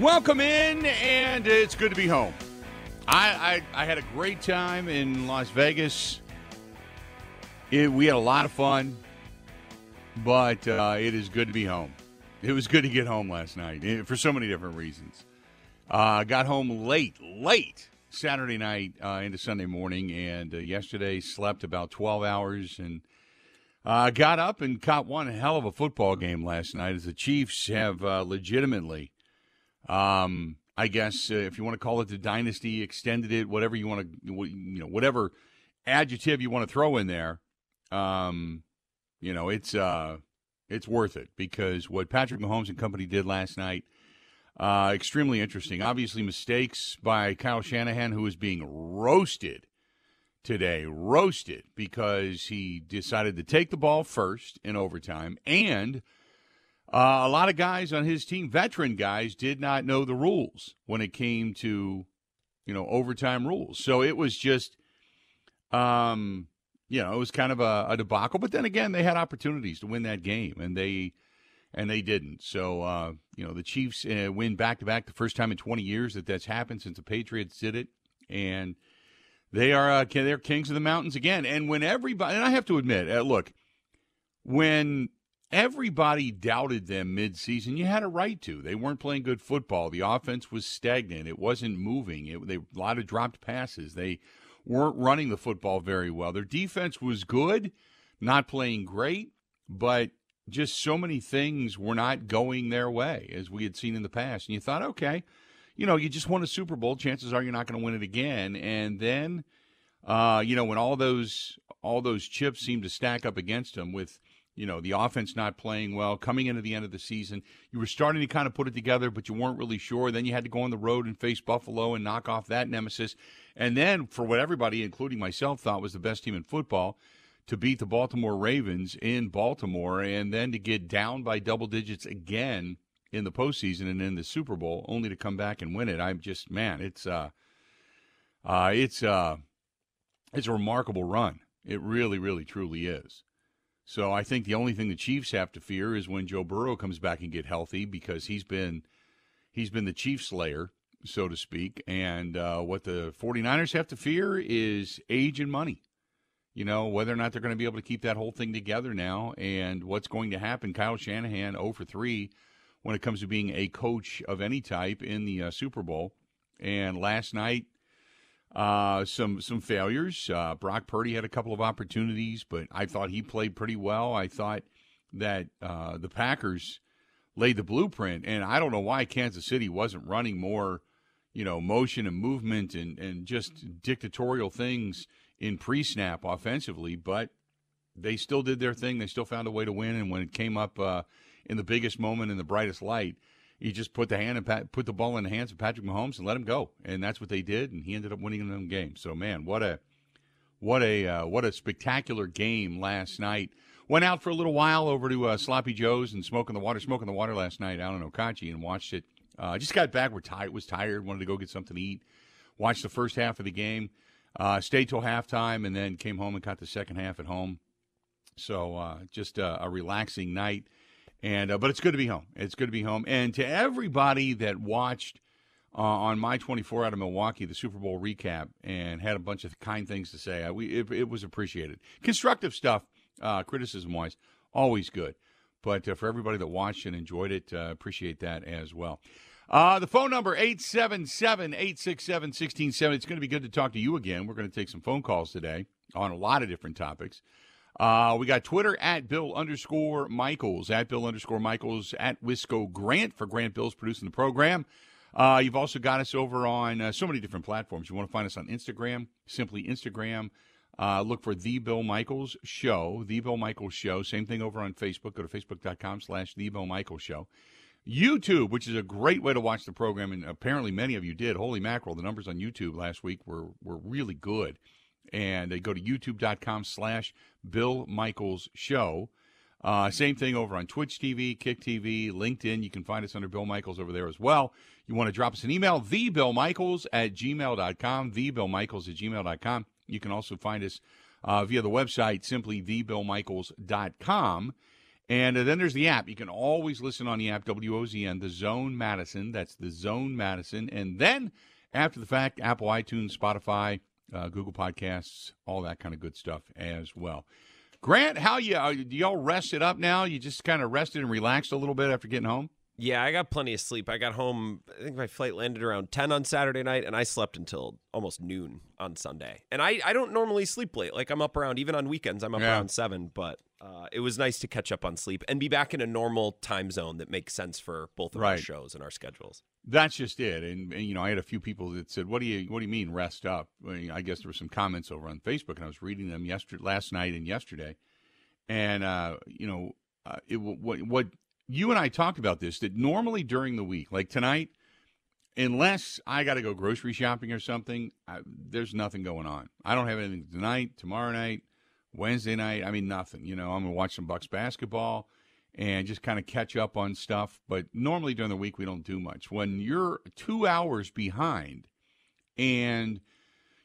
Welcome in, and it's good to be home. I I, I had a great time in Las Vegas. It, we had a lot of fun, but uh, it is good to be home. It was good to get home last night eh, for so many different reasons. Uh, got home late, late Saturday night uh, into Sunday morning, and uh, yesterday slept about 12 hours and uh, got up and caught one hell of a football game last night as the Chiefs have uh, legitimately um, I guess uh, if you want to call it the dynasty, extended it, whatever you want to, you know, whatever adjective you want to throw in there, um, you know, it's uh, it's worth it because what Patrick Mahomes and company did last night, uh, extremely interesting. Obviously, mistakes by Kyle Shanahan, who is being roasted today, roasted because he decided to take the ball first in overtime and uh, a lot of guys on his team, veteran guys, did not know the rules when it came to, you know, overtime rules. So it was just, um, you know, it was kind of a, a debacle. But then again, they had opportunities to win that game, and they and they didn't. So uh, you know, the Chiefs uh, win back to back, the first time in 20 years that that's happened since the Patriots did it, and they are uh, they're kings of the mountains again. And when everybody, and I have to admit, uh, look, when everybody doubted them midseason. You had a right to. They weren't playing good football. The offense was stagnant. It wasn't moving. It, they, a lot of dropped passes. They weren't running the football very well. Their defense was good, not playing great, but just so many things were not going their way as we had seen in the past. And you thought, okay, you know, you just won a Super Bowl. Chances are you're not going to win it again. And then, uh, you know, when all those all those chips seemed to stack up against them with you know, the offense not playing well, coming into the end of the season. You were starting to kind of put it together, but you weren't really sure. Then you had to go on the road and face Buffalo and knock off that nemesis. And then, for what everybody, including myself, thought was the best team in football, to beat the Baltimore Ravens in Baltimore and then to get down by double digits again in the postseason and in the Super Bowl, only to come back and win it. I'm just, man, it's, uh, uh, it's, uh, it's a remarkable run. It really, really, truly is. So I think the only thing the Chiefs have to fear is when Joe Burrow comes back and get healthy because he's been he's been the chief slayer, so to speak. And uh, what the 49ers have to fear is age and money. You know, whether or not they're going to be able to keep that whole thing together now and what's going to happen. Kyle Shanahan 0 for 3 when it comes to being a coach of any type in the uh, Super Bowl. And last night, uh, some some failures. Uh, Brock Purdy had a couple of opportunities, but I thought he played pretty well. I thought that uh, the Packers laid the blueprint, and I don't know why Kansas City wasn't running more, you know, motion and movement and and just dictatorial things in pre-snap offensively, but they still did their thing. They still found a way to win, and when it came up uh, in the biggest moment in the brightest light you just put the hand and Pat, put the ball in the hands of Patrick Mahomes and let him go, and that's what they did, and he ended up winning them game. So man, what a what a uh, what a spectacular game last night. Went out for a little while over to uh, Sloppy Joe's and smoking the water, smoking the water last night out in Okauchee and watched it. Uh, just got back. We're tired. Was tired. Wanted to go get something to eat. Watched the first half of the game. Uh, stayed till halftime and then came home and caught the second half at home. So uh, just a relaxing night. And uh, but it's good to be home. It's good to be home. And to everybody that watched uh, on my 24 out of Milwaukee the Super Bowl recap and had a bunch of kind things to say, we it, it was appreciated. Constructive stuff, uh, criticism wise, always good. But uh, for everybody that watched and enjoyed it, uh, appreciate that as well. Uh, the phone number 877-867-1670. It's going to be good to talk to you again. We're going to take some phone calls today on a lot of different topics. Uh, we got Twitter at Bill underscore Michaels, at Bill underscore Michaels, at Wisco Grant for Grant Bill's producing the program. Uh, you've also got us over on uh, so many different platforms. You want to find us on Instagram, simply Instagram. Uh, look for The Bill Michaels Show, The Bill Michaels Show. Same thing over on Facebook. Go to facebook.com slash The Bill Michaels Show. YouTube, which is a great way to watch the program, and apparently many of you did. Holy mackerel, the numbers on YouTube last week were, were really good and they go to youtube.com slash Bill Michaels Show. Uh, same thing over on Twitch TV, Kick TV, LinkedIn. You can find us under Bill Michaels over there as well. You want to drop us an email, thebillmichaels at gmail.com, thebillmichaels at gmail.com. You can also find us uh, via the website, simply thebillmichaels.com. And uh, then there's the app. You can always listen on the app, WOZN, the Zone Madison. That's the Zone Madison. And then after the fact, Apple, iTunes, Spotify, uh, Google Podcasts, all that kind of good stuff as well. Grant, how you do y'all rested up now? You just kind of rested and relaxed a little bit after getting home? Yeah, I got plenty of sleep. I got home, I think my flight landed around 10 on Saturday night, and I slept until almost noon on Sunday. And I, I don't normally sleep late. Like, I'm up around, even on weekends, I'm up Yeah. around 7. But uh, it was nice to catch up on sleep and be back in a normal time zone that makes sense for both of our shows and our schedules. That's just it. And, and, you know, I had a few people that said, "What do you What do you mean rest up?" I, mean, I guess there were some comments over on Facebook, and I was reading them yesterday, last night, and yesterday. And uh, you know, uh, it, what what you and I talked about this that normally during the week, like tonight, unless I got to go grocery shopping or something, I, there's nothing going on. I don't have anything tonight, tomorrow night, Wednesday night. I mean, nothing. You know, I'm gonna watch some Bucks basketball and just kind of catch up on stuff. But normally during the week, we don't do much. When you're two hours behind and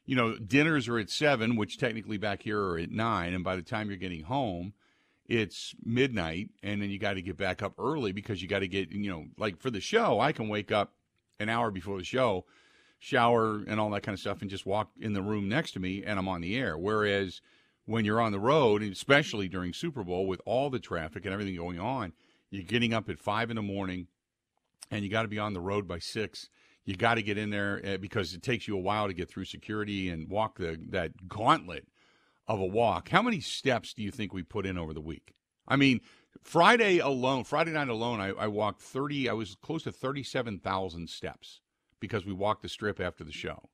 you know, dinners are at seven, which technically back here are at nine, and by the time you're getting home, it's midnight, and then you got to get back up early because you got to get, you know, like for the show, I can wake up an hour before the show, shower and all that kind of stuff, and just walk in the room next to me, and I'm on the air. Whereas when you're on the road, especially during Super Bowl with all the traffic and everything going on, you're getting up at five in the morning, and you got to be on the road by six. You got to get in there uh, because it takes you a while to get through security and walk the that gauntlet of a walk. How many steps do you think we put in over the week? I mean, Friday alone, Friday night alone, I, I walked thirty. I was close to thirty-seven thousand steps because we walked the strip after the show.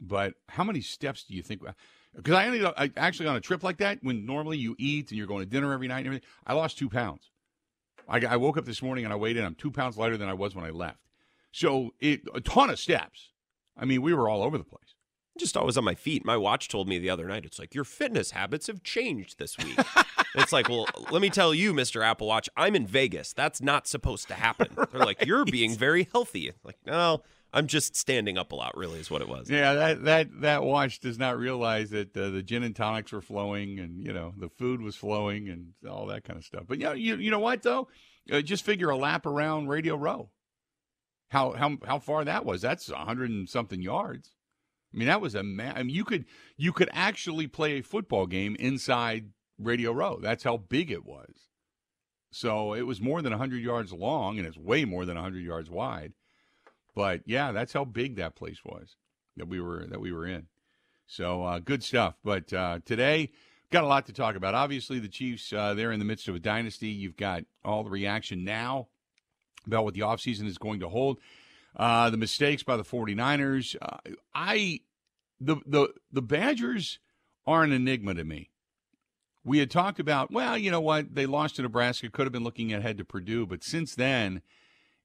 But how many steps do you think? Uh, because I ended up I, actually on a trip like that when normally you eat and you're going to dinner every night and everything. I lost two pounds. I, I woke up this morning and I weighed in. I'm two pounds lighter than I was when I left. So it a ton of steps. I mean, we were all over the place. Just always on my feet. My watch told me the other night, it's like, your fitness habits have changed this week. it's like, well, let me tell you, Mr. Apple Watch, I'm in Vegas. That's not supposed to happen. They're like, you're being very healthy. Like, no, I'm just standing up a lot, really, is what it was. Yeah, that that that watch does not realize that uh, the gin and tonics were flowing, and you know the food was flowing, and all that kind of stuff. But yeah, you you know what though? Uh, just figure a lap around Radio Row. How how how far that was? That's a hundred and something yards. I mean, that was a ma- I mean, you could you could actually play a football game inside Radio Row. That's how big it was. So it was more than hundred yards long, and it's way more than hundred yards wide. But yeah, that's how big that place was that we were that we were in. So uh, good stuff. But uh, today, got a lot to talk about. Obviously, the Chiefs uh, they're in the midst of a dynasty. You've got all the reaction now about what the offseason is going to hold. Uh, the mistakes by the 49ers. Uh, I the the the Badgers are an enigma to me. We had talked about, well, you know what? They lost to Nebraska, could have been looking ahead to Purdue, but since then,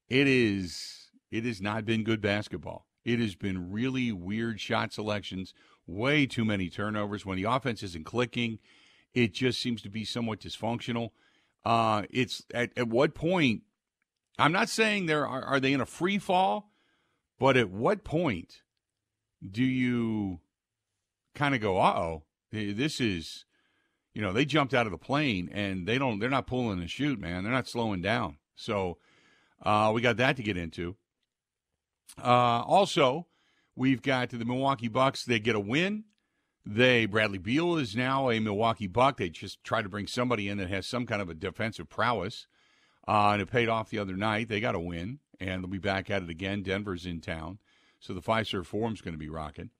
it is it has not been good basketball. It has been really weird shot selections, way too many turnovers. When the offense isn't clicking, it just seems to be somewhat dysfunctional. Uh, it's at, at what point? I'm not saying there are, are they in a free fall, but at what point do you kind of go, uh oh, this is, you know, they jumped out of the plane and they don't, they're not pulling and shoot, man. They're not slowing down. So uh, we got that to get into. Uh, also, we've got the Milwaukee Bucks. They get a win. They Bradley Beal is now a Milwaukee Buck. They just try to bring somebody in that has some kind of a defensive prowess, uh, and it paid off the other night. They got a win, and they'll be back at it again. Denver's in town, so the Fiserv Forum's going to be rocking.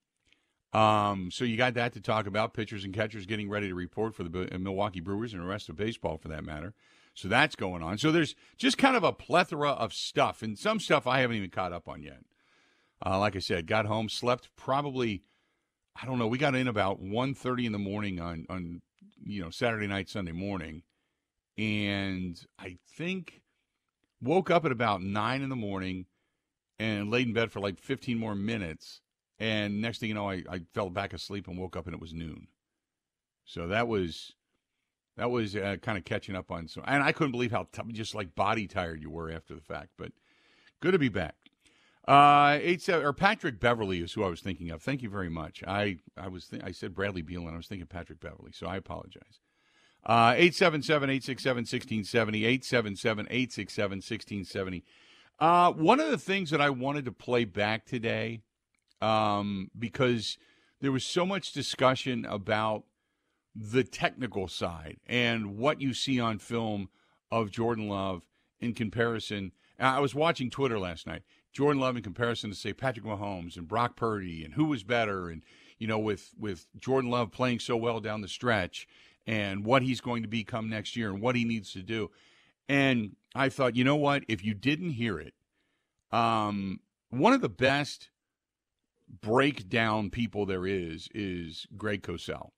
Um, so you got that to talk about. Pitchers and catchers getting ready to report for the Milwaukee Brewers and the rest of baseball, for that matter. So that's going on. So there's just kind of a plethora of stuff, and some stuff I haven't even caught up on yet. Uh, like I said, got home, slept probably, I don't know, we got in about 1.30 in the morning on, on, you know, Saturday night, Sunday morning. And I think woke up at about 9 in the morning and laid in bed for like 15 more minutes. And next thing you know, I, I fell back asleep and woke up and it was noon. So that was that was uh, kind of catching up on some, and I couldn't believe how t- just like body tired you were after the fact. But good to be back. Uh, eight seven or Patrick Beverly is who I was thinking of. Thank you very much. I I was th- I said Bradley Beal and I was thinking Patrick Beverly, so I apologize. Uh, 877 867 1670. 877 867 1670. Uh, one of the things that I wanted to play back today, um, because there was so much discussion about the technical side and what you see on film of Jordan Love in comparison. I was watching Twitter last night. Jordan Love in comparison to say Patrick Mahomes and Brock Purdy and who was better and you know with with Jordan Love playing so well down the stretch and what he's going to become next year and what he needs to do. And I thought, you know what? If you didn't hear it, um, one of the best breakdown people there is is Greg Cosell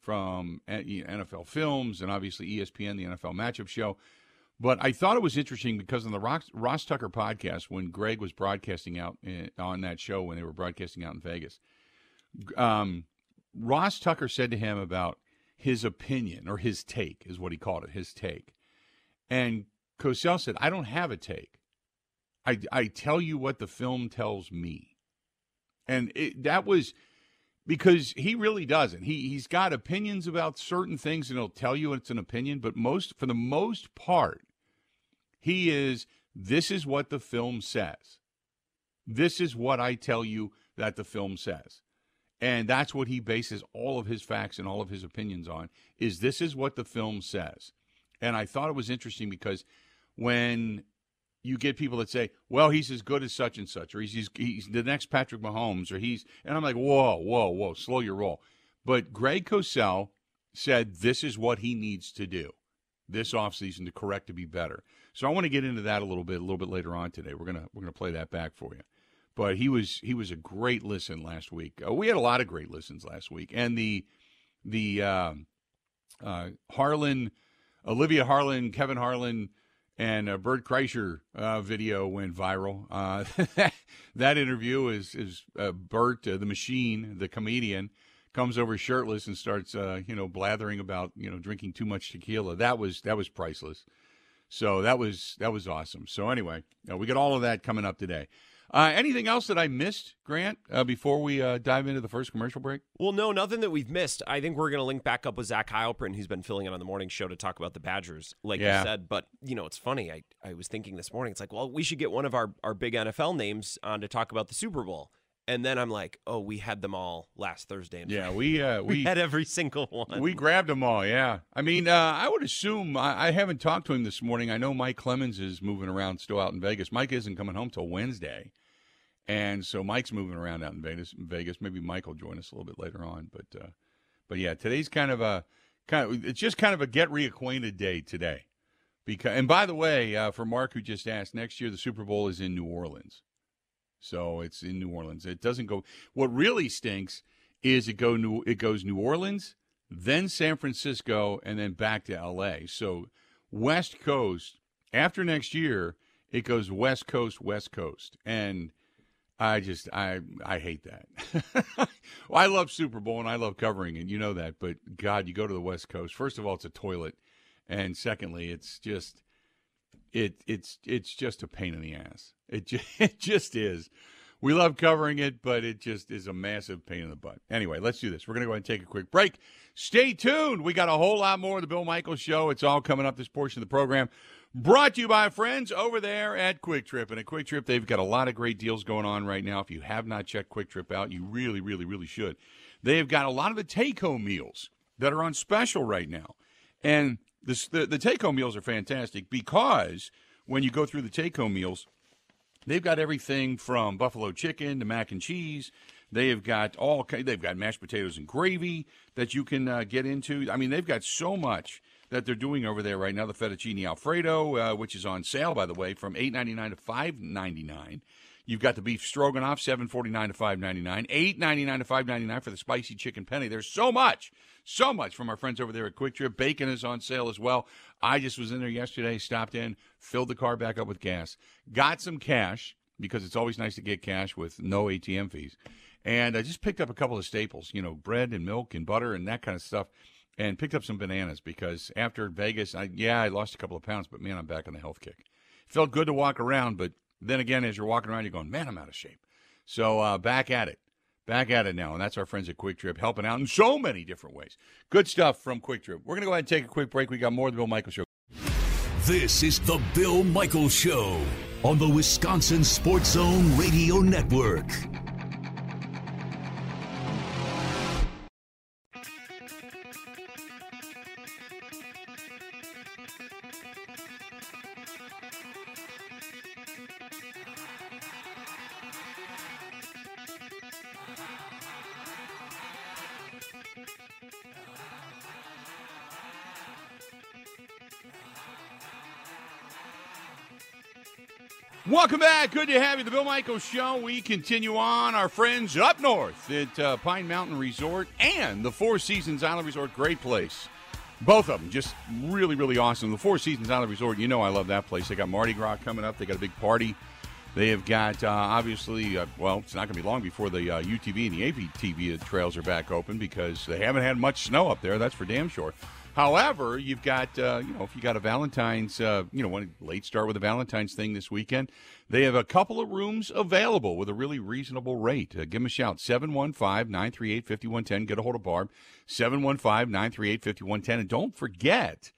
from NFL Films and obviously ESPN, the NFL Matchup Show. But I thought it was interesting because on the Ross, Ross Tucker podcast, when Greg was broadcasting out in, on that show, when they were broadcasting out in Vegas, um, Ross Tucker said to him about his opinion or his take, is what he called it, his take. And Cosell said, I don't have a take. I, I tell you what the film tells me. And it, that was because he really doesn't. He he's got opinions about certain things and he'll tell you it's an opinion, but most for the most part, he is this is what the film says. This is what I tell you that the film says. And that's what he bases all of his facts and all of his opinions on is this is what the film says. And I thought it was interesting because when you get people that say, "Well, he's as good as such and such," or he's, he's he's the next Patrick Mahomes, or he's, and I'm like, "Whoa, whoa, whoa, slow your roll." But Greg Cosell said this is what he needs to do this offseason to correct to be better. So I want to get into that a little bit a little bit later on today. We're gonna we're gonna play that back for you. But he was he was a great listen last week. Uh, we had a lot of great listens last week, and the the uh, uh, Harlan, Olivia Harlan, Kevin Harlan and a Bert Kreischer uh, video went viral. Uh, that interview is is uh, Bert, uh, the machine, the comedian, comes over shirtless and starts, uh, you know, blathering about you know drinking too much tequila. That was that was priceless. So that was that was awesome. So anyway, we got all of that coming up today. Uh, anything else that I missed, Grant, uh, before we uh, dive into the first commercial break? Well, no, nothing that we've missed. I think we're going to link back up with Zach Heilprin, who's been filling in on the morning show to talk about the Badgers, like yeah. you said. But, you know, it's funny. I, I was thinking this morning, it's like, well, we should get one of our, our big NFL names on to talk about the Super Bowl. And then I'm like, oh, we had them all last Thursday. yeah, we, uh, we, we had every single one. We grabbed them all. Yeah, I mean, uh, I would assume I, I, haven't talked to him this morning. I know Mike Clemens is moving around still out in Vegas. Mike isn't coming home till Wednesday. And so Mike's moving around out in Vegas. Vegas. Maybe Mike will join us a little bit later on. But uh, but yeah, today's kind of a kind of it's just kind of a get reacquainted day today. Because and by the way, uh, for Mark who just asked, next year the Super Bowl is in New Orleans, so it's in New Orleans. It doesn't go. What really stinks is it go New it goes New Orleans, then San Francisco, and then back to L.A. So West Coast after next year, it goes West Coast, West Coast, and I just I I hate that. well, I love Super Bowl and I love covering it. You know that, but God, you go to the West Coast. First of all, it's a toilet, and secondly, it's just it it's it's just a pain in the ass. It just, it just is. We love covering it, but it just is a massive pain in the butt. Anyway, let's do this. We're going to go ahead and take a quick break. Stay tuned. We got a whole lot more of the Bill Michaels Show. It's all coming up this portion of the program. Brought to you by friends over there at Kwik Trip. And at Kwik Trip, they've got a lot of great deals going on right now. If you have not checked Kwik Trip out, you really, really, really should. They've got a lot of the take home meals that are on special right now. And this, the, the take home meals are fantastic because when you go through the take home meals, they've got everything from buffalo chicken to mac and cheese. They have got all they've got mashed potatoes and gravy that you can uh, get into. I mean, they've got so much that they're doing over there right now. The fettuccine alfredo, uh, which is on sale by the way, from eight ninety nine to five ninety nine. You've got the beef stroganoff, seven forty nine to five ninety nine, eight ninety nine to five ninety nine for the spicy chicken penne. There's so much, so much from our friends over there at Kwik Trip. Bacon is on sale as well. I just was in there yesterday, stopped in, filled the car back up with gas, got some cash because it's always nice to get cash with no ATM fees, and I just picked up a couple of staples, you know, bread and milk and butter and that kind of stuff and picked up some bananas because after Vegas, I, yeah, I lost a couple of pounds, but man, I'm back on the health kick. Felt good to walk around, but then again, as you're walking around, you're going, man, I'm out of shape. So uh, back at it, back at it now, and that's our friends at Kwik Trip helping out in so many different ways. Good stuff from Kwik Trip. We're going to go ahead and take a quick break. We got more of the Bill Michaels Show. This is the Bill Michaels Show on the Wisconsin Sports Zone Radio Network. Welcome back. Good to have you. The Bill Michaels Show. We continue on. Our friends up north at uh, Pine Mountain Resort and the Four Seasons Island Resort. Great place. Both of them just really, really awesome. The Four Seasons Island Resort, you know I love that place. They got Mardi Gras coming up. They got a big party. They have got, uh, obviously, uh, well, it's not going to be long before the uh, UTV and the ATV trails are back open because they haven't had much snow up there. That's for damn sure. However, you've got uh, you know if you got a Valentine's uh, you know one late start with a Valentine's thing this weekend, they have a couple of rooms available with a really reasonable rate. Uh, give them a shout 715-938-5110. Get a hold of Barb 715-938-5110 and don't forget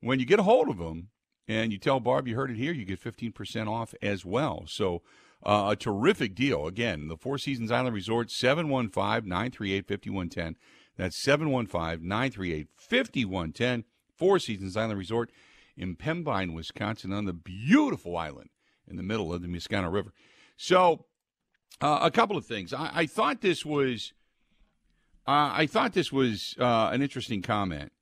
when you get a hold of them and you tell Barb you heard it here, you get 15% off as well. So uh, a terrific deal. Again, the Four Seasons Island Resort 715-938-5110. That's 715 938 5110. Four Seasons Island Resort in Pembine, Wisconsin, on the beautiful island in the middle of the Muscana River. So, uh, a couple of things. I, I thought this was, uh, I thought this was uh, an interesting comment,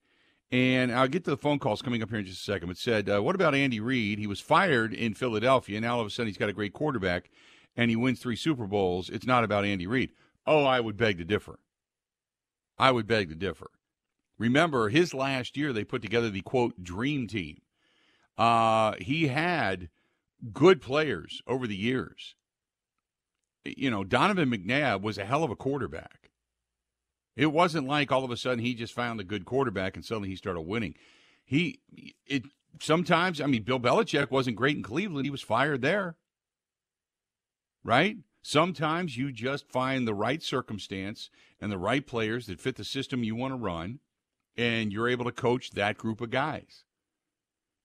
and I'll get to the phone calls coming up here in just a second. It said, uh, "What about Andy Reid? He was fired in Philadelphia, and now all of a sudden he's got a great quarterback, and he wins three Super Bowls. It's not about Andy Reid." Oh, I would beg to differ. I would beg to differ. Remember, his last year, they put together the quote dream team. Uh, he had good players over the years. You know, Donovan McNabb was a hell of a quarterback. It wasn't like all of a sudden he just found a good quarterback and suddenly he started winning. He, it sometimes, I mean, Bill Belichick wasn't great in Cleveland. He was fired there. Right? Sometimes you just find the right circumstance and the right players that fit the system you want to run, and you're able to coach that group of guys.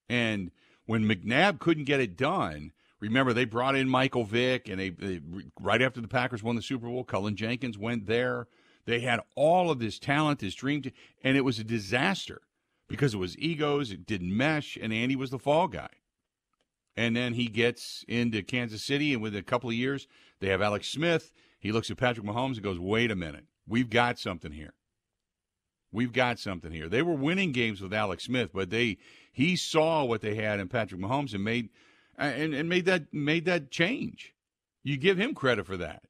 And when McNabb couldn't get it done, remember they brought in Michael Vick, and they, they right after the Packers won the Super Bowl, Cullen Jenkins went there. They had all of this talent, this dream, and it was a disaster because it was egos, it didn't mesh, and Andy was the fall guy. And then he gets into Kansas City, and within a couple of years, they have Alex Smith. He looks at Patrick Mahomes and goes, "Wait a minute, we've got something here. We've got something here." They were winning games with Alex Smith, but they he saw what they had in Patrick Mahomes and made uh, and, and made that made that change. You give him credit for that.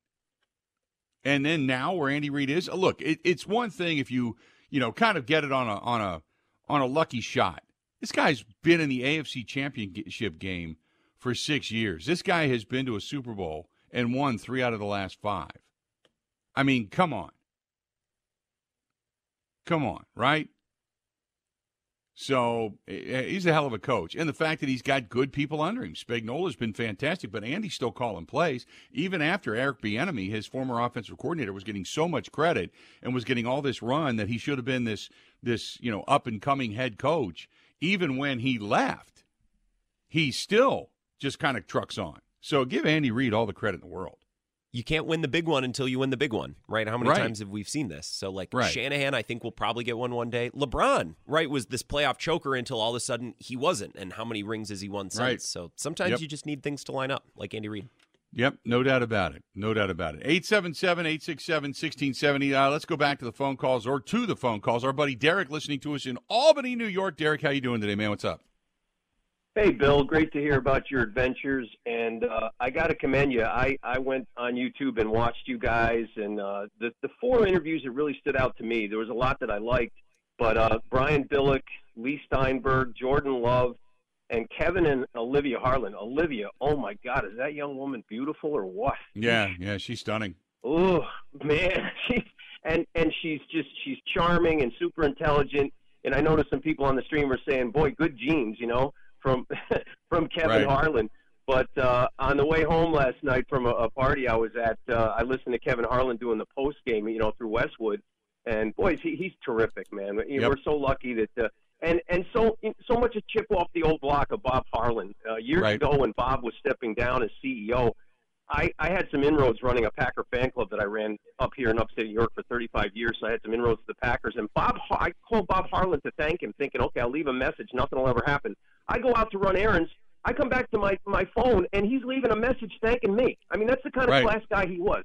And then now where Andy Reid is, uh, look, it, it's one thing if you you know kind of get it on a on a on a lucky shot this guy's been in the AFC Championship game for six years. This guy has been to a Super Bowl and won three out of the last five. I mean, come on. Come on, right? So he's a hell of a coach. And the fact that he's got good people under him. Spagnuolo's been fantastic, but Andy's still calling plays. Even after Eric Bieniemy, his former offensive coordinator, was getting so much credit and was getting all this run that he should have been this this, you know, up and coming head coach even when he left, he still just kind of trucks on. So give Andy Reid all the credit in the world. You can't win the big one until you win the big one, right? How many right. times have we seen this? So, like right. Shanahan, I think will probably get one one day. LeBron, right, was this playoff choker until all of a sudden he wasn't. And how many rings has he won since? Right. So sometimes yep. you just need things to line up, like Andy Reid. Yep, no doubt about it. No doubt about it. 877 867 1670. Uh, let's go back to the phone calls or to the phone calls. Our buddy Derek listening to us in Albany, New York. Derek, how you doing today, man? What's up? Hey, Bill. Great to hear about your adventures. And uh, I got to commend you. I, I went on YouTube and watched you guys. And uh, the, the four interviews that really stood out to me, there was a lot that I liked. But uh, Brian Billick, Leigh Steinberg, Jordan Love, and Kevin and Olivia Harlan. Olivia, oh my God, is that young woman beautiful or what? Yeah, yeah, she's stunning. Oh man, she's and and she's just she's charming and super intelligent. And I noticed some people on the stream were saying, "Boy, good genes," you know, from from Kevin right. Harlan. But uh, on the way home last night from a, a party I was at, uh, I listened to Kevin Harlan doing the post game, you know, through Westwood, and boys, he, he's terrific, man. You know, Yep. We're so lucky that, uh, and and so so much a chip off the old block of Bob Harlan uh, years Right. ago when Bob was stepping down as CEO. I, I had some inroads running a Packer fan club that I ran up here in upstate New York for 35 years. So I had some inroads to the Packers. And Bob, I called Bob Harlan to thank him, thinking, okay, I'll leave a message. Nothing will ever happen. I go out to run errands. I come back to my my phone, and he's leaving a message thanking me. I mean, that's the kind of Right. class guy he was.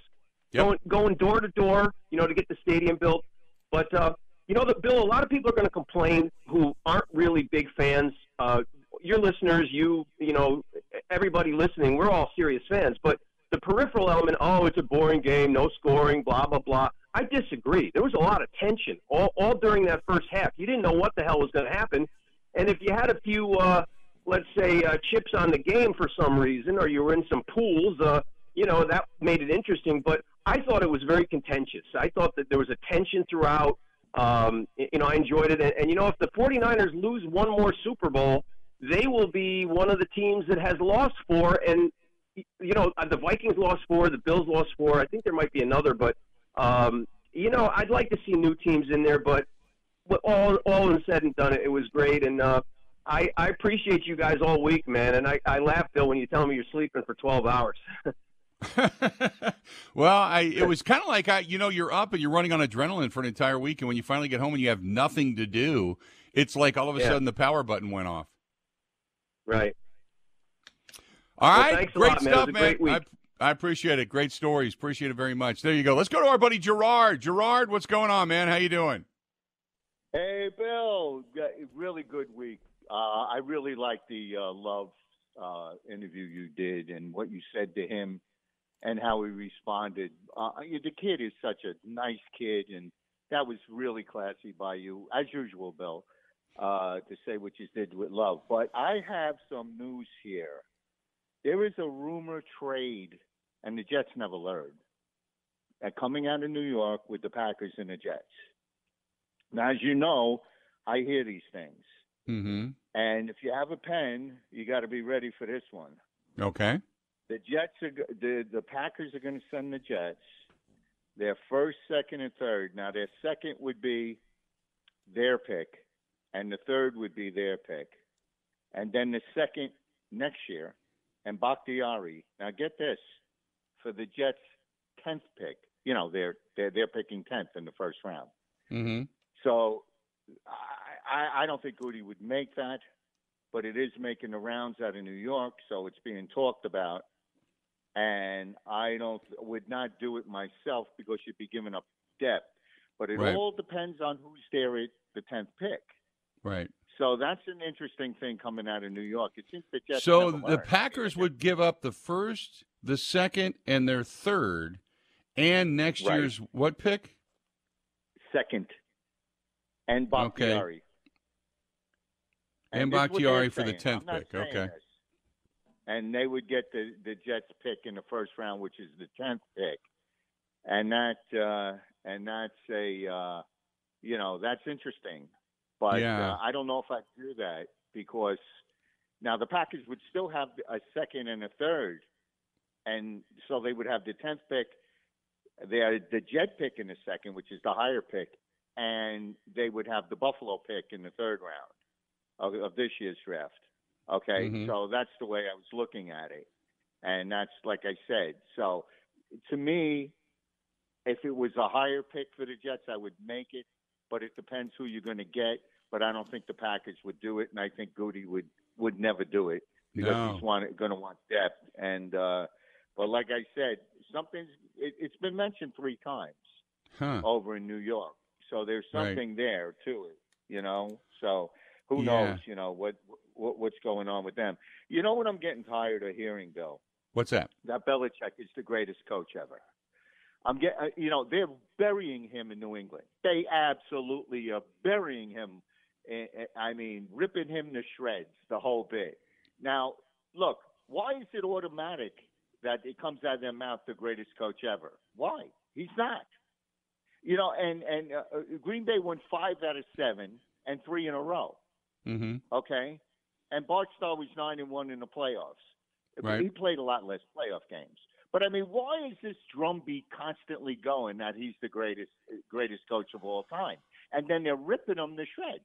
Yep. Going going door to door, you know, to get the stadium built. But uh, you know, the Bill, a lot of people are going to complain who aren't really big fans. Uh, your listeners, you, you know, everybody listening, we're all serious fans. But the peripheral element, oh, it's a boring game, no scoring, blah blah blah. I disagree. There was a lot of tension all, all during that first half. You didn't know what the hell was going to happen, and if you had a few, uh, let's say, uh, chips on the game for some reason, or you were in some pools, uh, you know, that made it interesting. But I thought it was very contentious. I thought that there was a tension throughout. Um, you know, I enjoyed it. And, and, you know, if the 49ers lose one more Super Bowl, they will be one of the teams that has lost four. And, you know, uh, the Vikings lost four, the Bills lost four. I think there might be another. But, um, you know, I'd like to see new teams in there. But, but all, all in said and done, it was great. And, uh, I, I appreciate you guys all week, man, and I, I laugh, Bill, when you tell me you're sleeping for 12 hours. well, I it was kind of like I, you know, you're up and you're running on adrenaline for an entire week, and when you finally get home and you have nothing to do, it's like all of a Yeah. sudden the power button went off. right. All Well, right, thanks a great lot, man. It was stuff, a man. week. I, I appreciate it. Great stories. Appreciate it very much. There you go. Let's go to our buddy Gerard. Gerard, what's going on, man? How you doing? Hey, Bill. Really good week. Uh, I really like the uh, Love uh, interview you did and what you said to him and how he responded. Uh, the kid is such a nice kid, and that was really classy by you, as usual, Bill, uh, to say what you did with Love. But I have some news here. There is a rumor trade, and the Jets never learned, that coming out of New York with the Packers and the Jets. Now, as you know, I hear these things. Mm-hmm. And if you have a pen, you got to be ready for this one. Okay. The Jets are the the Packers are going to send the Jets their first, second, and third. Now their second would be their pick, and the third would be their pick, and then the second next year, and Bakhtiari. Now get this, for the Jets' tenth pick. You know they're they're they're picking tenth in the first round. Mm-hmm. So I, I, don't think Gutey would make that, but it is making the rounds out of New York, so it's being talked about. And I don't would not do it myself because you'd be giving up depth. But it Right. all depends on who's there at the tenth pick. Right. So that's an interesting thing coming out of New York. It seems the Jets. So the. Packers would give up the first, the second, and their third, and next Right. year's what pick? second, and Okay. Bakhtiari. And this is what Bakhtiari for the 10th pick. Okay. this. And they would get the the Jets pick in the first round, which is the tenth pick, and that uh, and that's a uh, you know that's interesting, but Yeah. uh, I don't know if I'd do that because now the Packers would still have a second and a third, and so they would have the tenth pick, the the Jet pick in the second, which is the higher pick, and they would have the Buffalo pick in the third round of, of this year's draft. Okay, Mhm. so that's the way I was looking at it, and that's like I said. So to me, if it was a higher pick for the Jets, I would make it, but it depends who you're going to get. But I don't think the Packers would do it, and I think Gutey would would never do it because No. he's want, going to want depth. And uh, but like I said, something's it, it's been mentioned three times Huh. over in New York, so there's Right. something there to it, you know. So who Yeah. knows, you know what, what what's going on with them? You know what I'm getting tired of hearing, Bill? What's that? that Belichick is the greatest coach ever. I'm get, uh, you know, they're burying him in New England. They absolutely are burying him. I mean, ripping him to shreds, the whole bit. Now, look, why is it automatic that it comes out of their mouth the greatest coach ever? Why? He's not. You know, and and uh, uh, Green Bay won five out of seven and three in a row Mm-hmm. okay? And Bart Starr was nine and one in the playoffs. Right. He played a lot less playoff games. But I mean, why is this drumbeat constantly going that he's the greatest greatest coach of all time? And then they're ripping him to shreds.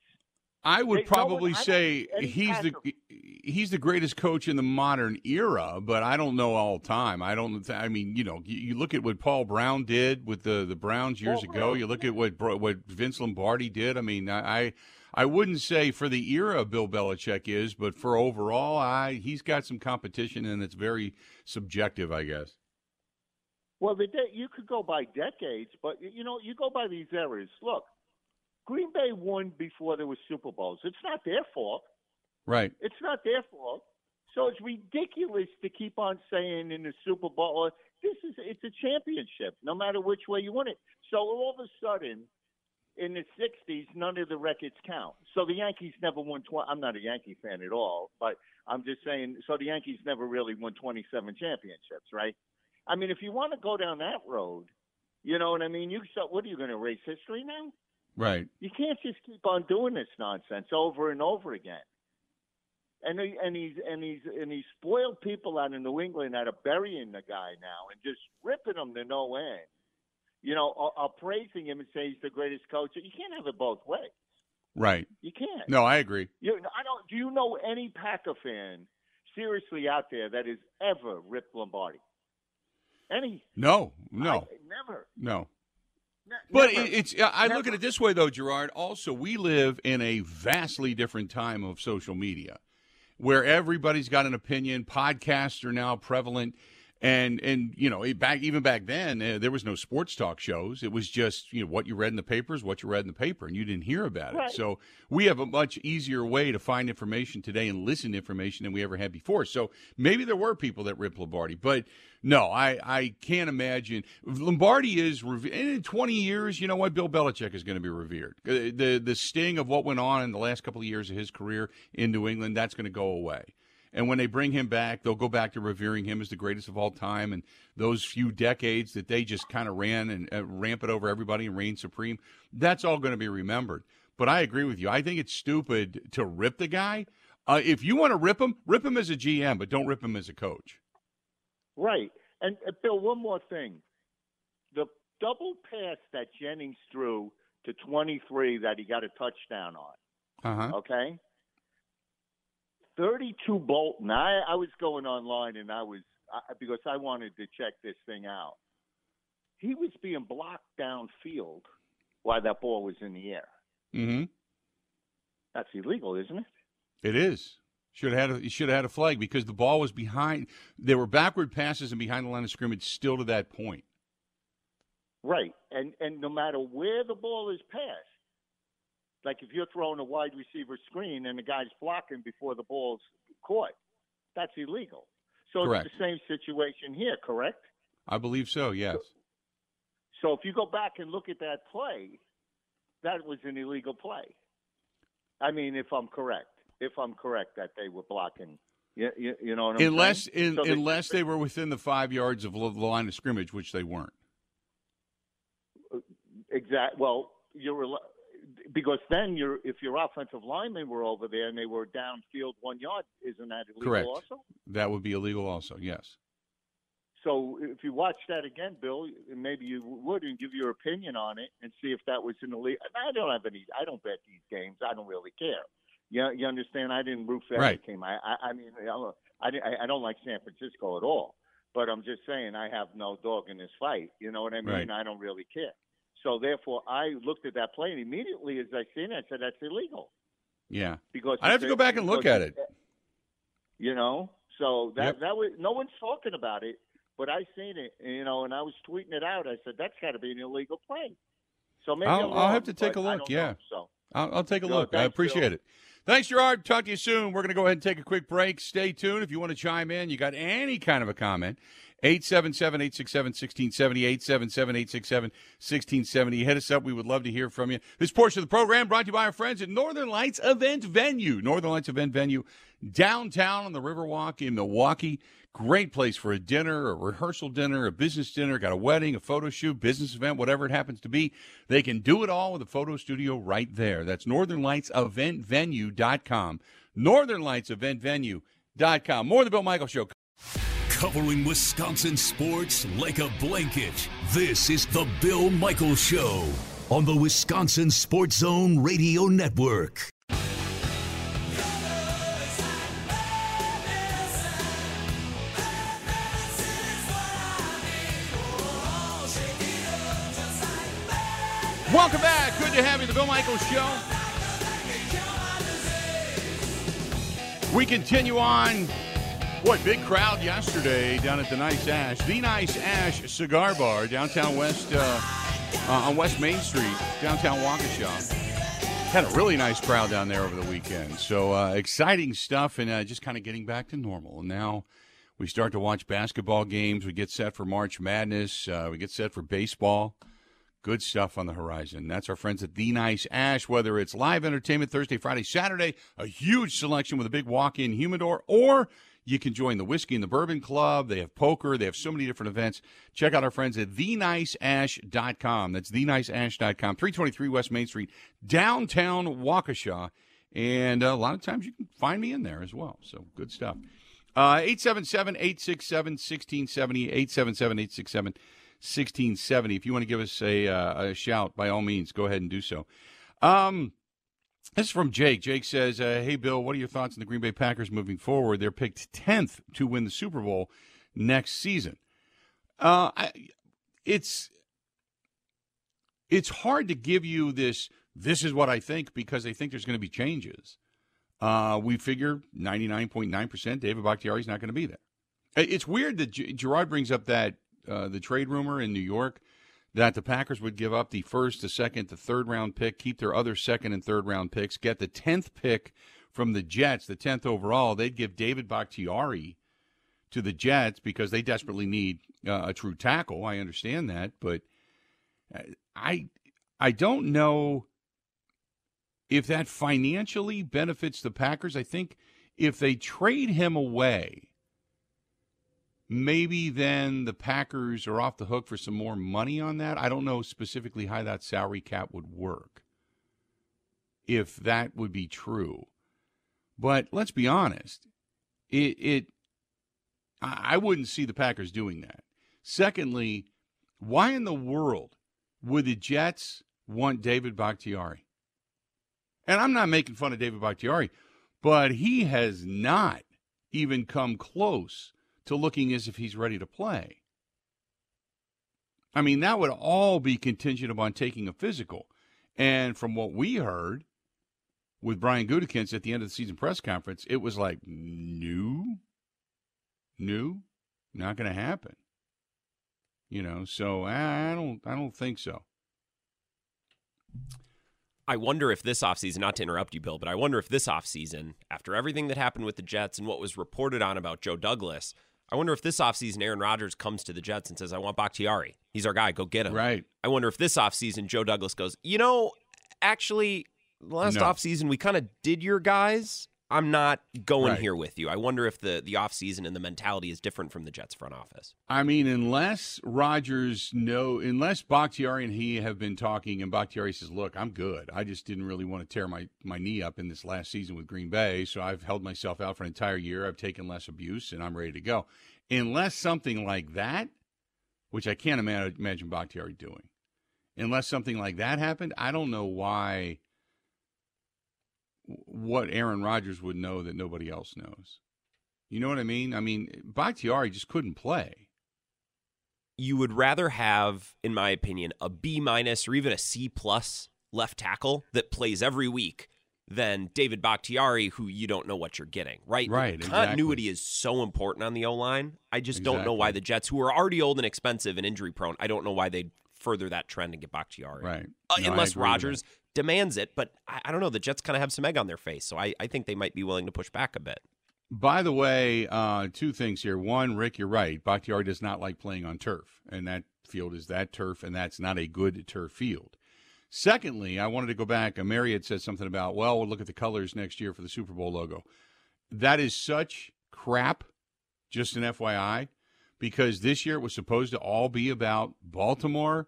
I would They- no probably one- say he's the he's the greatest coach in the modern era, but I don't know all time. I don't. I mean, you know, you, you look at what Paul Brown did with the the Browns years Paul ago. Brown, You look at what what Vince Lombardi did. I mean, I. I I wouldn't say for the era Bill Belichick is, but for overall, I he's got some competition and it's very subjective, I guess. Well, the de- you could go by decades, but you know, you go by these eras. Look, Green Bay won before there was Super Bowls. It's not their fault. Right. It's not their fault. So it's ridiculous to keep on saying in the Super Bowl, this is it's a championship, no matter which way you win it. So all of a sudden, in the '60s, none of the records count. So the Yankees never won. Tw- I'm not a Yankee fan at all, but I'm just saying. So the Yankees never really won 27 championships, right? I mean, if you want to go down that road, you know what I mean. You so what are you going to erase history now? Right. You can't just keep on doing this nonsense over and over again. And he, and he's and he's and he's spoiled people out in New England out of burying the guy now and just ripping him to no end. You know, are, are praising him and saying he's the greatest coach. You can't have it both ways. Right. You can't. No, I agree. You, I don't. Do you know any Packer fan seriously out there that has ever ripped Lombardi? Any? No, no, I, never. no. Ne- But never. it, it's I look at it this way though, Gerard. Also, we live in a vastly different time of social media, where everybody's got an opinion. Podcasts are now prevalent, and and you know back even back then uh, there was no sports talk shows. It was just you know what you read in the papers, what you read in the paper, and you didn't hear about Right. it. So we have a much easier way to find information today and listen to information than we ever had before. So maybe there were people that ripped Lombardi, but no, I, I can't imagine. Lombardi is in 20 years. You know what? Bill Belichick is going to be revered. Uh, The the sting of what went on in the last couple of years of his career in New England that's going to go away. And when they bring him back, they'll go back to revering him as the greatest of all time. And those few decades that they just kind of ran and uh, rampant over everybody and reigned supreme, that's all going to be remembered. But I agree with you. I think it's stupid to rip the guy. Uh, if you want to rip him, rip him as a GM, but don't rip him as a coach. Right. And uh, Bill, one more thing. The double pass that Jennings threw to 23 that he got a touchdown on, Uh huh. okay? 32 Bolton. I, I was going online and I was, I, because I wanted to check this thing out. He was being blocked downfield while that ball was in the air. Mm-hmm. That's illegal, isn't it? It is. Should have had a, should have had a flag because the ball was behind. There were backward passes and behind the line of scrimmage still to that point. Right. And and no matter where the ball is passed, like if you're throwing a wide receiver screen and the guy's blocking before the ball's caught, that's illegal. So Correct. it's the same situation here, correct? I believe so. Yes. So if you go back and look at that play, that was an illegal play. I mean, if I'm correct, if I'm correct that they were blocking, you, you, you know Unless in, So they- unless they were within the five yards of the line of scrimmage, which they weren't. Exact. Well, you're because then you're if your offensive linemen were over there and they were downfield one yard, isn't that illegal Correct. also? That would be illegal. Also, yes. So if you watch that again, Bill, maybe you would and give your opinion on it and see if that was an illegal. I don't have any. I don't bet these games. I don't really care. You, you understand? I didn't root for Right. any team. I, I, I mean, I, I, I don't like San Francisco at all. But I'm just saying, I have no dog in this fight. You know what I mean? Right. I don't really care. So therefore, I looked at that play and immediately, as I seen it, I said that's illegal Yeah. because I'd have to go back and look at it. You know, so that Yep. that was no one's talking about it, but I seen it. You know, and I was tweeting it out. I said that's got to be an illegal play. So maybe I'll- I'll have to take a look, yeah. know. So I'll, I'll take a look. I appreciate it. Thanks, Gerard. Talk to you soon. We're going to go ahead and take a quick break. Stay tuned if you want to chime in. You got any kind of a comment. 877 867 1670, 877 867 1670. Hit us up. We would love to hear from you. This portion of the program brought to you by our friends at Northern Lights Event Venue. Northern Lights Event Venue, downtown on the Riverwalk in Milwaukee. Great place for a dinner, a rehearsal dinner, a business dinner, got a wedding, a photo shoot, business event, whatever it happens to be. They can do it all with a photo studio right there. That's northernlightseventvenue.com. Northernlightseventvenue.com. More of the Bill Michael Show. Covering Wisconsin sports like a blanket. This is the Bill Michaels Show on the Wisconsin Sports Zone Radio Network. Welcome back. Good to have you, the Bill Michaels Show. We continue on. What big crowd yesterday down at the Nice Ash, the Nice Ash Cigar Bar, downtown West uh, uh, on West Main Street, downtown Waukesha. Had a really nice crowd down there over the weekend. So uh, exciting stuff, and uh, just kind of getting back to normal. And now we start to watch basketball games. We get set for March Madness. Uh, we get set for baseball. Good stuff on the horizon. That's our friends at The Nice Ash. Whether it's live entertainment Thursday, Friday, Saturday, a huge selection with a big walk-in humidor, or you can join the Whiskey and the Bourbon Club. They have poker. They have so many different events. Check out our friends at theniceash.com. That's theniceash.com. 323 West Main Street, downtown Waukesha. And a lot of times you can find me in there as well. So good stuff. Uh, 877 867 1670. 877 867 1670. If you want to give us a, uh, a shout, by all means, go ahead and do so. Um, this is from Jake. Jake says, uh, Hey, Bill, what are your thoughts on the Green Bay Packers moving forward? They're picked 10th to win the Super Bowl next season. Uh, I, it's it's hard to give you this, this is what I think, because they think there's going to be changes. Uh, we figure 99.9% David Bakhtiari is not going to be there. It's weird that G- Gerard brings up that uh, the trade rumor in New York that the Packers would give up the first, the second, the third round pick, keep their other second and third round picks, get the 10th pick from the Jets, the 10th overall. They'd give David Bakhtiari to the Jets because they desperately need uh, a true tackle. I understand that, but uh, I I don't know if that financially benefits the Packers. I think if they trade him away, maybe then the Packers are off the hook for some more money on that. I don't know specifically how that salary cap would work, if that would be true. But let's be honest, it, it I wouldn't see the Packers doing that. Secondly, why in the world would the Jets want David Bakhtiari? And I'm not making fun of David Bakhtiari, but he has not even come close to looking as if he's ready to play. I mean, that would all be contingent upon taking a physical. And from what we heard with Brian Gutekunst at the end of the season press conference, it was like, new, new, not going to happen. You know, so I don't, I don't think so. I wonder if this offseason, not to interrupt you, Bill, but I wonder if this offseason, after everything that happened with the Jets and what was reported on about Joe Douglas, I wonder if this offseason Aaron Rodgers comes to the Jets and says, I want Bakhtiari. He's our guy. Go get him. Right. I wonder if this offseason Joe Douglas goes, you know, actually, last No. offseason we kind of did your guys. I'm not going Right. here with you. I wonder if the, the offseason and the mentality is different from the Jets front office. I mean, unless Rodgers know, unless Bakhtiari and he have been talking, and Bakhtiari says, "Look, I'm good. I just didn't really want to tear my my knee up in this last season with Green Bay, so I've held myself out for an entire year. I've taken less abuse, and I'm ready to go." Unless something like that, which I can't ima- imagine Bakhtiari doing, unless something like that happened, I don't know why. What Aaron Rodgers would know that nobody else knows. You know what I mean? I mean, Bakhtiari just couldn't play. You would rather have, in my opinion, a B minus or even a C plus left tackle that plays every week than David Bakhtiari, who you don't know what you're getting, right? Right, Continuity is so important on the O line. I just don't know why the Jets, who are already old and expensive and injury prone, I don't know why they'd further that trend and get Bakhtiari. Right. Uh, No, unless Rodgers demands it. But I, I don't know. The Jets kind of have some egg on their face. So I, I think they might be willing to push back a bit. By the way, uh, two things here. One, Rick, you're right. Bakhtiari does not like playing on turf, and that field is that turf, and that's not a good turf field. Secondly, I wanted to go back. Had said something about, well, we'll look at the colors next year for the Super Bowl logo. That is such crap, just an FYI, because this year it was supposed to all be about Baltimore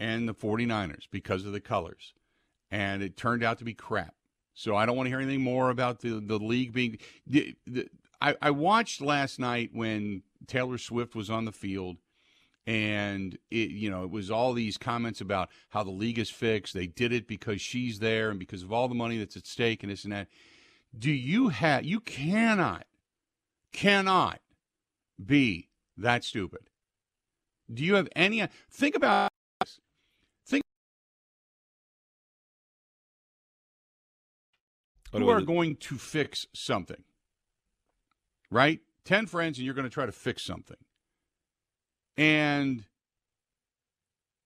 and the 49ers because of the colors. And it turned out to be crap. So I don't want to hear anything more about the, the league being. The, the, I, I watched last night when Taylor Swift was on the field and it you know it was all these comments about how the league is fixed they did it because she's there and because of all the money that's at stake and this and that do you have you cannot cannot be that stupid do you have any think about You are going to fix something right 10 friends and you're going to try to fix something and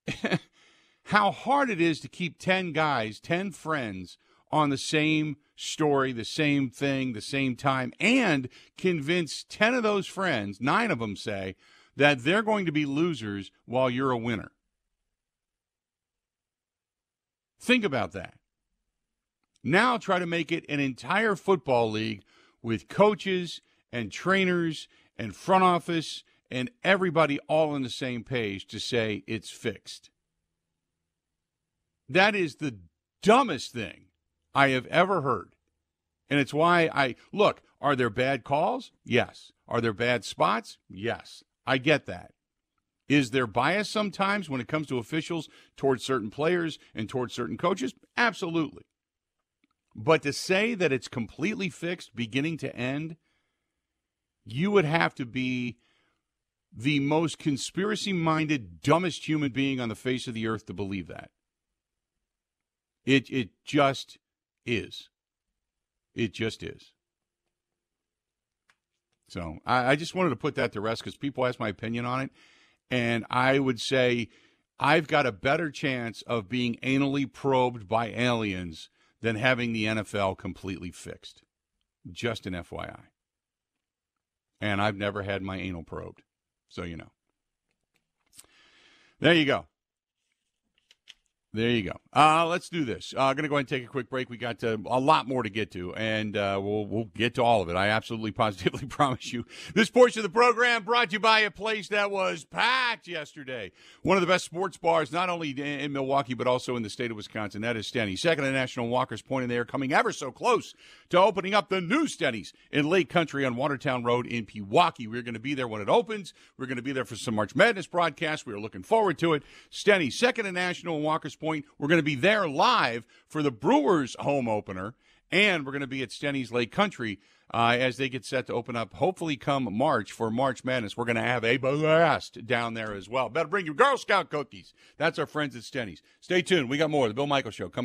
how hard it is to keep 10 guys, 10 friends on the same story, the same thing, the same time, and convince 10 of those friends, nine of them say, that they're going to be losers while you're a winner. Think about that. Now try to make it an entire football league with coaches and trainers and front office and everybody all on the same page to say it's fixed. That is the dumbest thing I have ever heard. And it's why I look, are there bad calls? Yes. Are there bad spots? Yes. I get that. Is there bias sometimes when it comes to officials towards certain players and towards certain coaches? Absolutely. But to say that it's completely fixed beginning to end, you would have to be the most conspiracy minded, dumbest human being on the face of the earth to believe that. It it just is. It just is. So I, I just wanted to put that to rest because people ask my opinion on it. And I would say I've got a better chance of being anally probed by aliens than having the NFL completely fixed. Just an FYI. And I've never had my anal probed. So you know. There you go. There you go. Uh, let's do this. I'm uh, going to go ahead and take a quick break. We got uh, a lot more to get to, and uh, we'll we'll get to all of it. I absolutely positively promise you. This portion of the program brought to you by a place that was packed yesterday. One of the best sports bars, not only in Milwaukee but also in the state of Wisconsin. That is Steny. Second to National Walker's Point, and they are coming ever so close to opening up the new Steny's in Lake Country on Watertown Road in Pewaukee. We're going to be there when it opens. We're going to be there for some March Madness broadcast. We are looking forward to it. Steny, second to National Walker's Point. We're going to be there live for the Brewers home opener, and we're going to be at Steny's Lake Country uh, as they get set to open up. Hopefully, come March for March Madness, we're going to have a blast down there as well. Better bring your Girl Scout cookies. That's our friends at Steny's. Stay tuned. We got more. The Bill Michael Show. Come.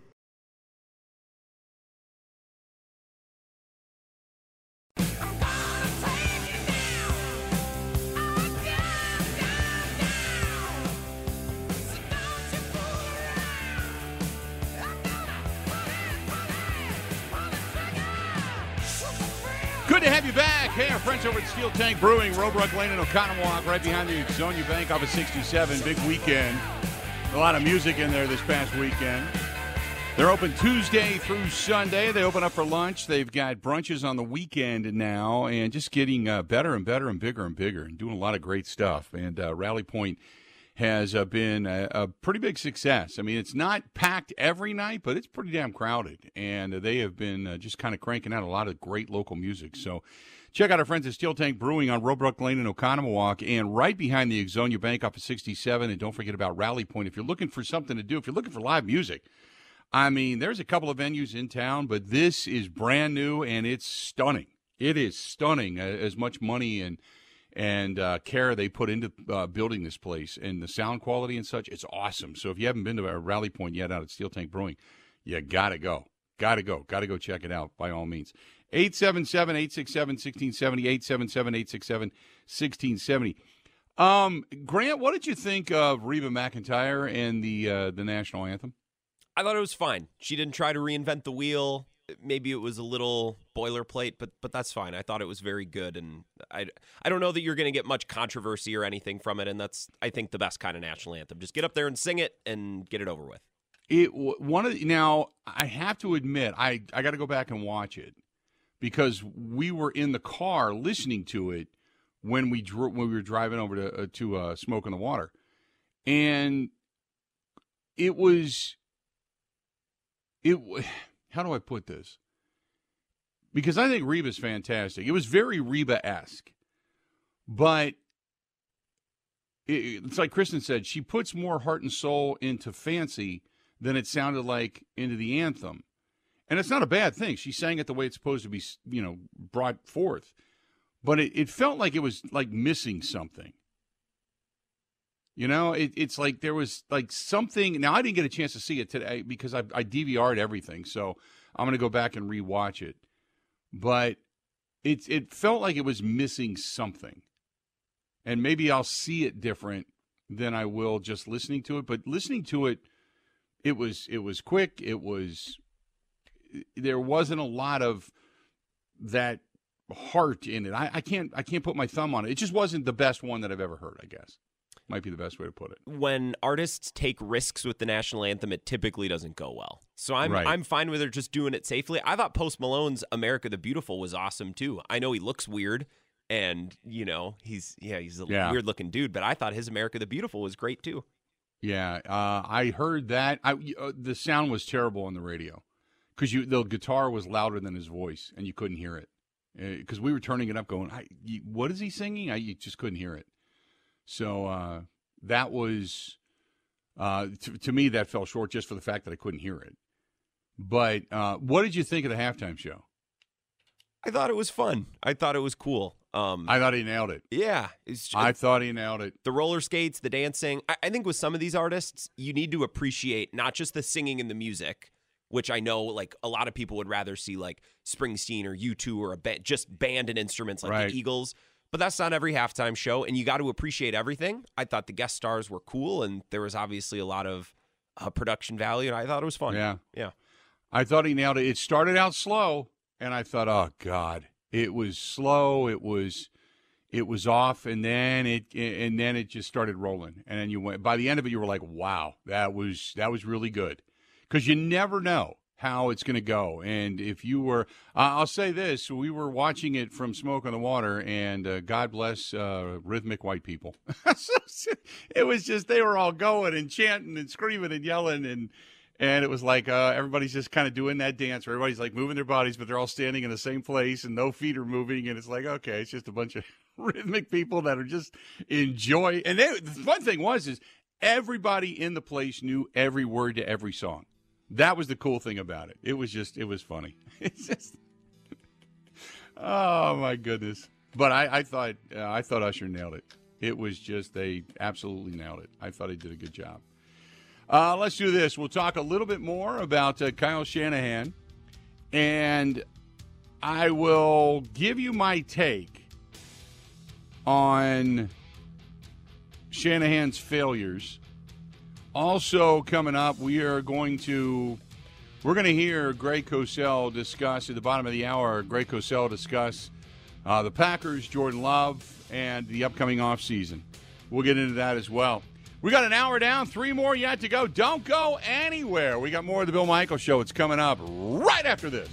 Good to have you back. Hey, our friends over at Steel Tank Brewing, Roebuck Lane and Oconomowoc, right behind the Ixonia Bank off of 67. Big weekend. A lot of music in there this past weekend. They're open Tuesday through Sunday. They open up for lunch. They've got brunches on the weekend now, and just getting uh, better and better and bigger and bigger, and doing a lot of great stuff. And uh, Rally Point has uh, been a, a, pretty big success. I mean, it's not packed every night, but it's pretty damn crowded, and they have been uh, just kind of cranking out a lot of great local music. So. Check out our friends at Steel Tank Brewing on Roebuck Lane in Oconomowoc and right behind the Ixonia Bank off of 67. And don't forget about Rally Point. If you're looking for something to do, if you're looking for live music, I mean, there's a couple of venues in town, but this is brand new and it's stunning. It is stunning uh, as much money and and uh, care they put into uh, building this place and the sound quality and such. It's awesome. So if you haven't been to a Rally Point yet out at Steel Tank Brewing, you gotta go. Gotta go. Gotta go check it out by all means. 877 867 1670. 877 867 1670. Um, Grant, what did you think of Reba McEntire and the uh, the national anthem? I thought it was fine. She didn't try to reinvent the wheel. Maybe it was a little boilerplate, but but that's fine. I thought it was very good, and I I don't know that you're going to get much controversy or anything from it, and that's I think the best kind of national anthem. Just get up there and sing it and get it over with. It one of the, now I have to admit I I got to go back and watch it because we were in the car listening to it when we dro- when we were driving over to uh, to uh, Smoke in the Water, and it was it how do I put this? Because I think Reba's fantastic. It was very Reba esque, but it's like Kristen said, she puts more heart and soul into Fancy than it sounded like into the anthem. And it's not a bad thing. She sang it the way it's supposed to be, you know, brought forth. But it, it felt like it was like missing something. You know, it, it's like there was like something. Now, I didn't get a chance to see it today because I, I DVR'd everything. So I'm to go back and rewatch it. But it, it felt like it was missing something and maybe I'll see it different than I will just listening to it. But listening to it, it was it was quick. It was there wasn't a lot of that heart in it. I, I can't I can't put my thumb on it. It just wasn't the best one that I've ever heard. I guess might be the best way to put it. When artists take risks with the national anthem, it typically doesn't go well. So I'm right. I'm fine with her just doing it safely. I thought Post Malone's "America the Beautiful" was awesome too. I know he looks weird and you know he's yeah he's a yeah. weird looking dude but i thought his america the beautiful was great too yeah uh, i heard that I, uh, the sound was terrible on the radio because you the guitar was louder than his voice and you couldn't hear it because uh, we were turning it up going you, what is he singing i you just couldn't hear it so uh, that was uh, to, to, me that fell short just for the fact that i couldn't hear it but uh, what did you think of the halftime show I thought it was fun. I thought it was cool. Um, I thought he nailed it. Yeah, just, I thought he nailed it. The roller skates, the dancing. I, I, think with some of these artists, you need to appreciate not just the singing and the music, which I know like a lot of people would rather see like Springsteen or U2 or a ba- just band and instruments like right. the Eagles. But that's not every halftime show, and you got to appreciate everything. I thought the guest stars were cool, and there was obviously a lot of uh, production value, and I thought it was fun. Yeah, yeah. I thought he nailed it. It started out slow, and I thought, oh God, it was slow. It was it was off, and then it and then it just started rolling. And then you went. By the end of it, you were like, "Wow, that was that was really good," because you never know how it's going to go. And if you were, uh, I'll say this: we were watching it from Smoke on the Water, and uh, God bless uh, rhythmic white people. it was just they were all going and chanting and screaming and yelling and and it was like uh, everybody's just kind of doing that dance where everybody's like moving their bodies, but they're all standing in the same place and no feet are moving, and it's like okay, it's just a bunch of rhythmic people that are just enjoy. And they, the fun thing was is everybody in the place knew every word to every song. That was the cool thing about it. It was just it was funny. It's just oh my goodness. But I, I thought uh, I thought Usher nailed it. It was just they absolutely nailed it. I thought he did a good job. Uh, let's do this. We'll talk a little bit more about uh, Kyle Shanahan, and I will give you my take on Shanahan's failures. Also, coming up, we are going to we're going to hear Greg Cosell discuss at the bottom of the hour. Greg Cosell discuss uh, the Packers, Jordan Love, and the upcoming offseason. We'll get into that as well. We got an hour down, three more yet to go. Don't go anywhere. We got more of the Bill Michael Show. It's coming up right after this.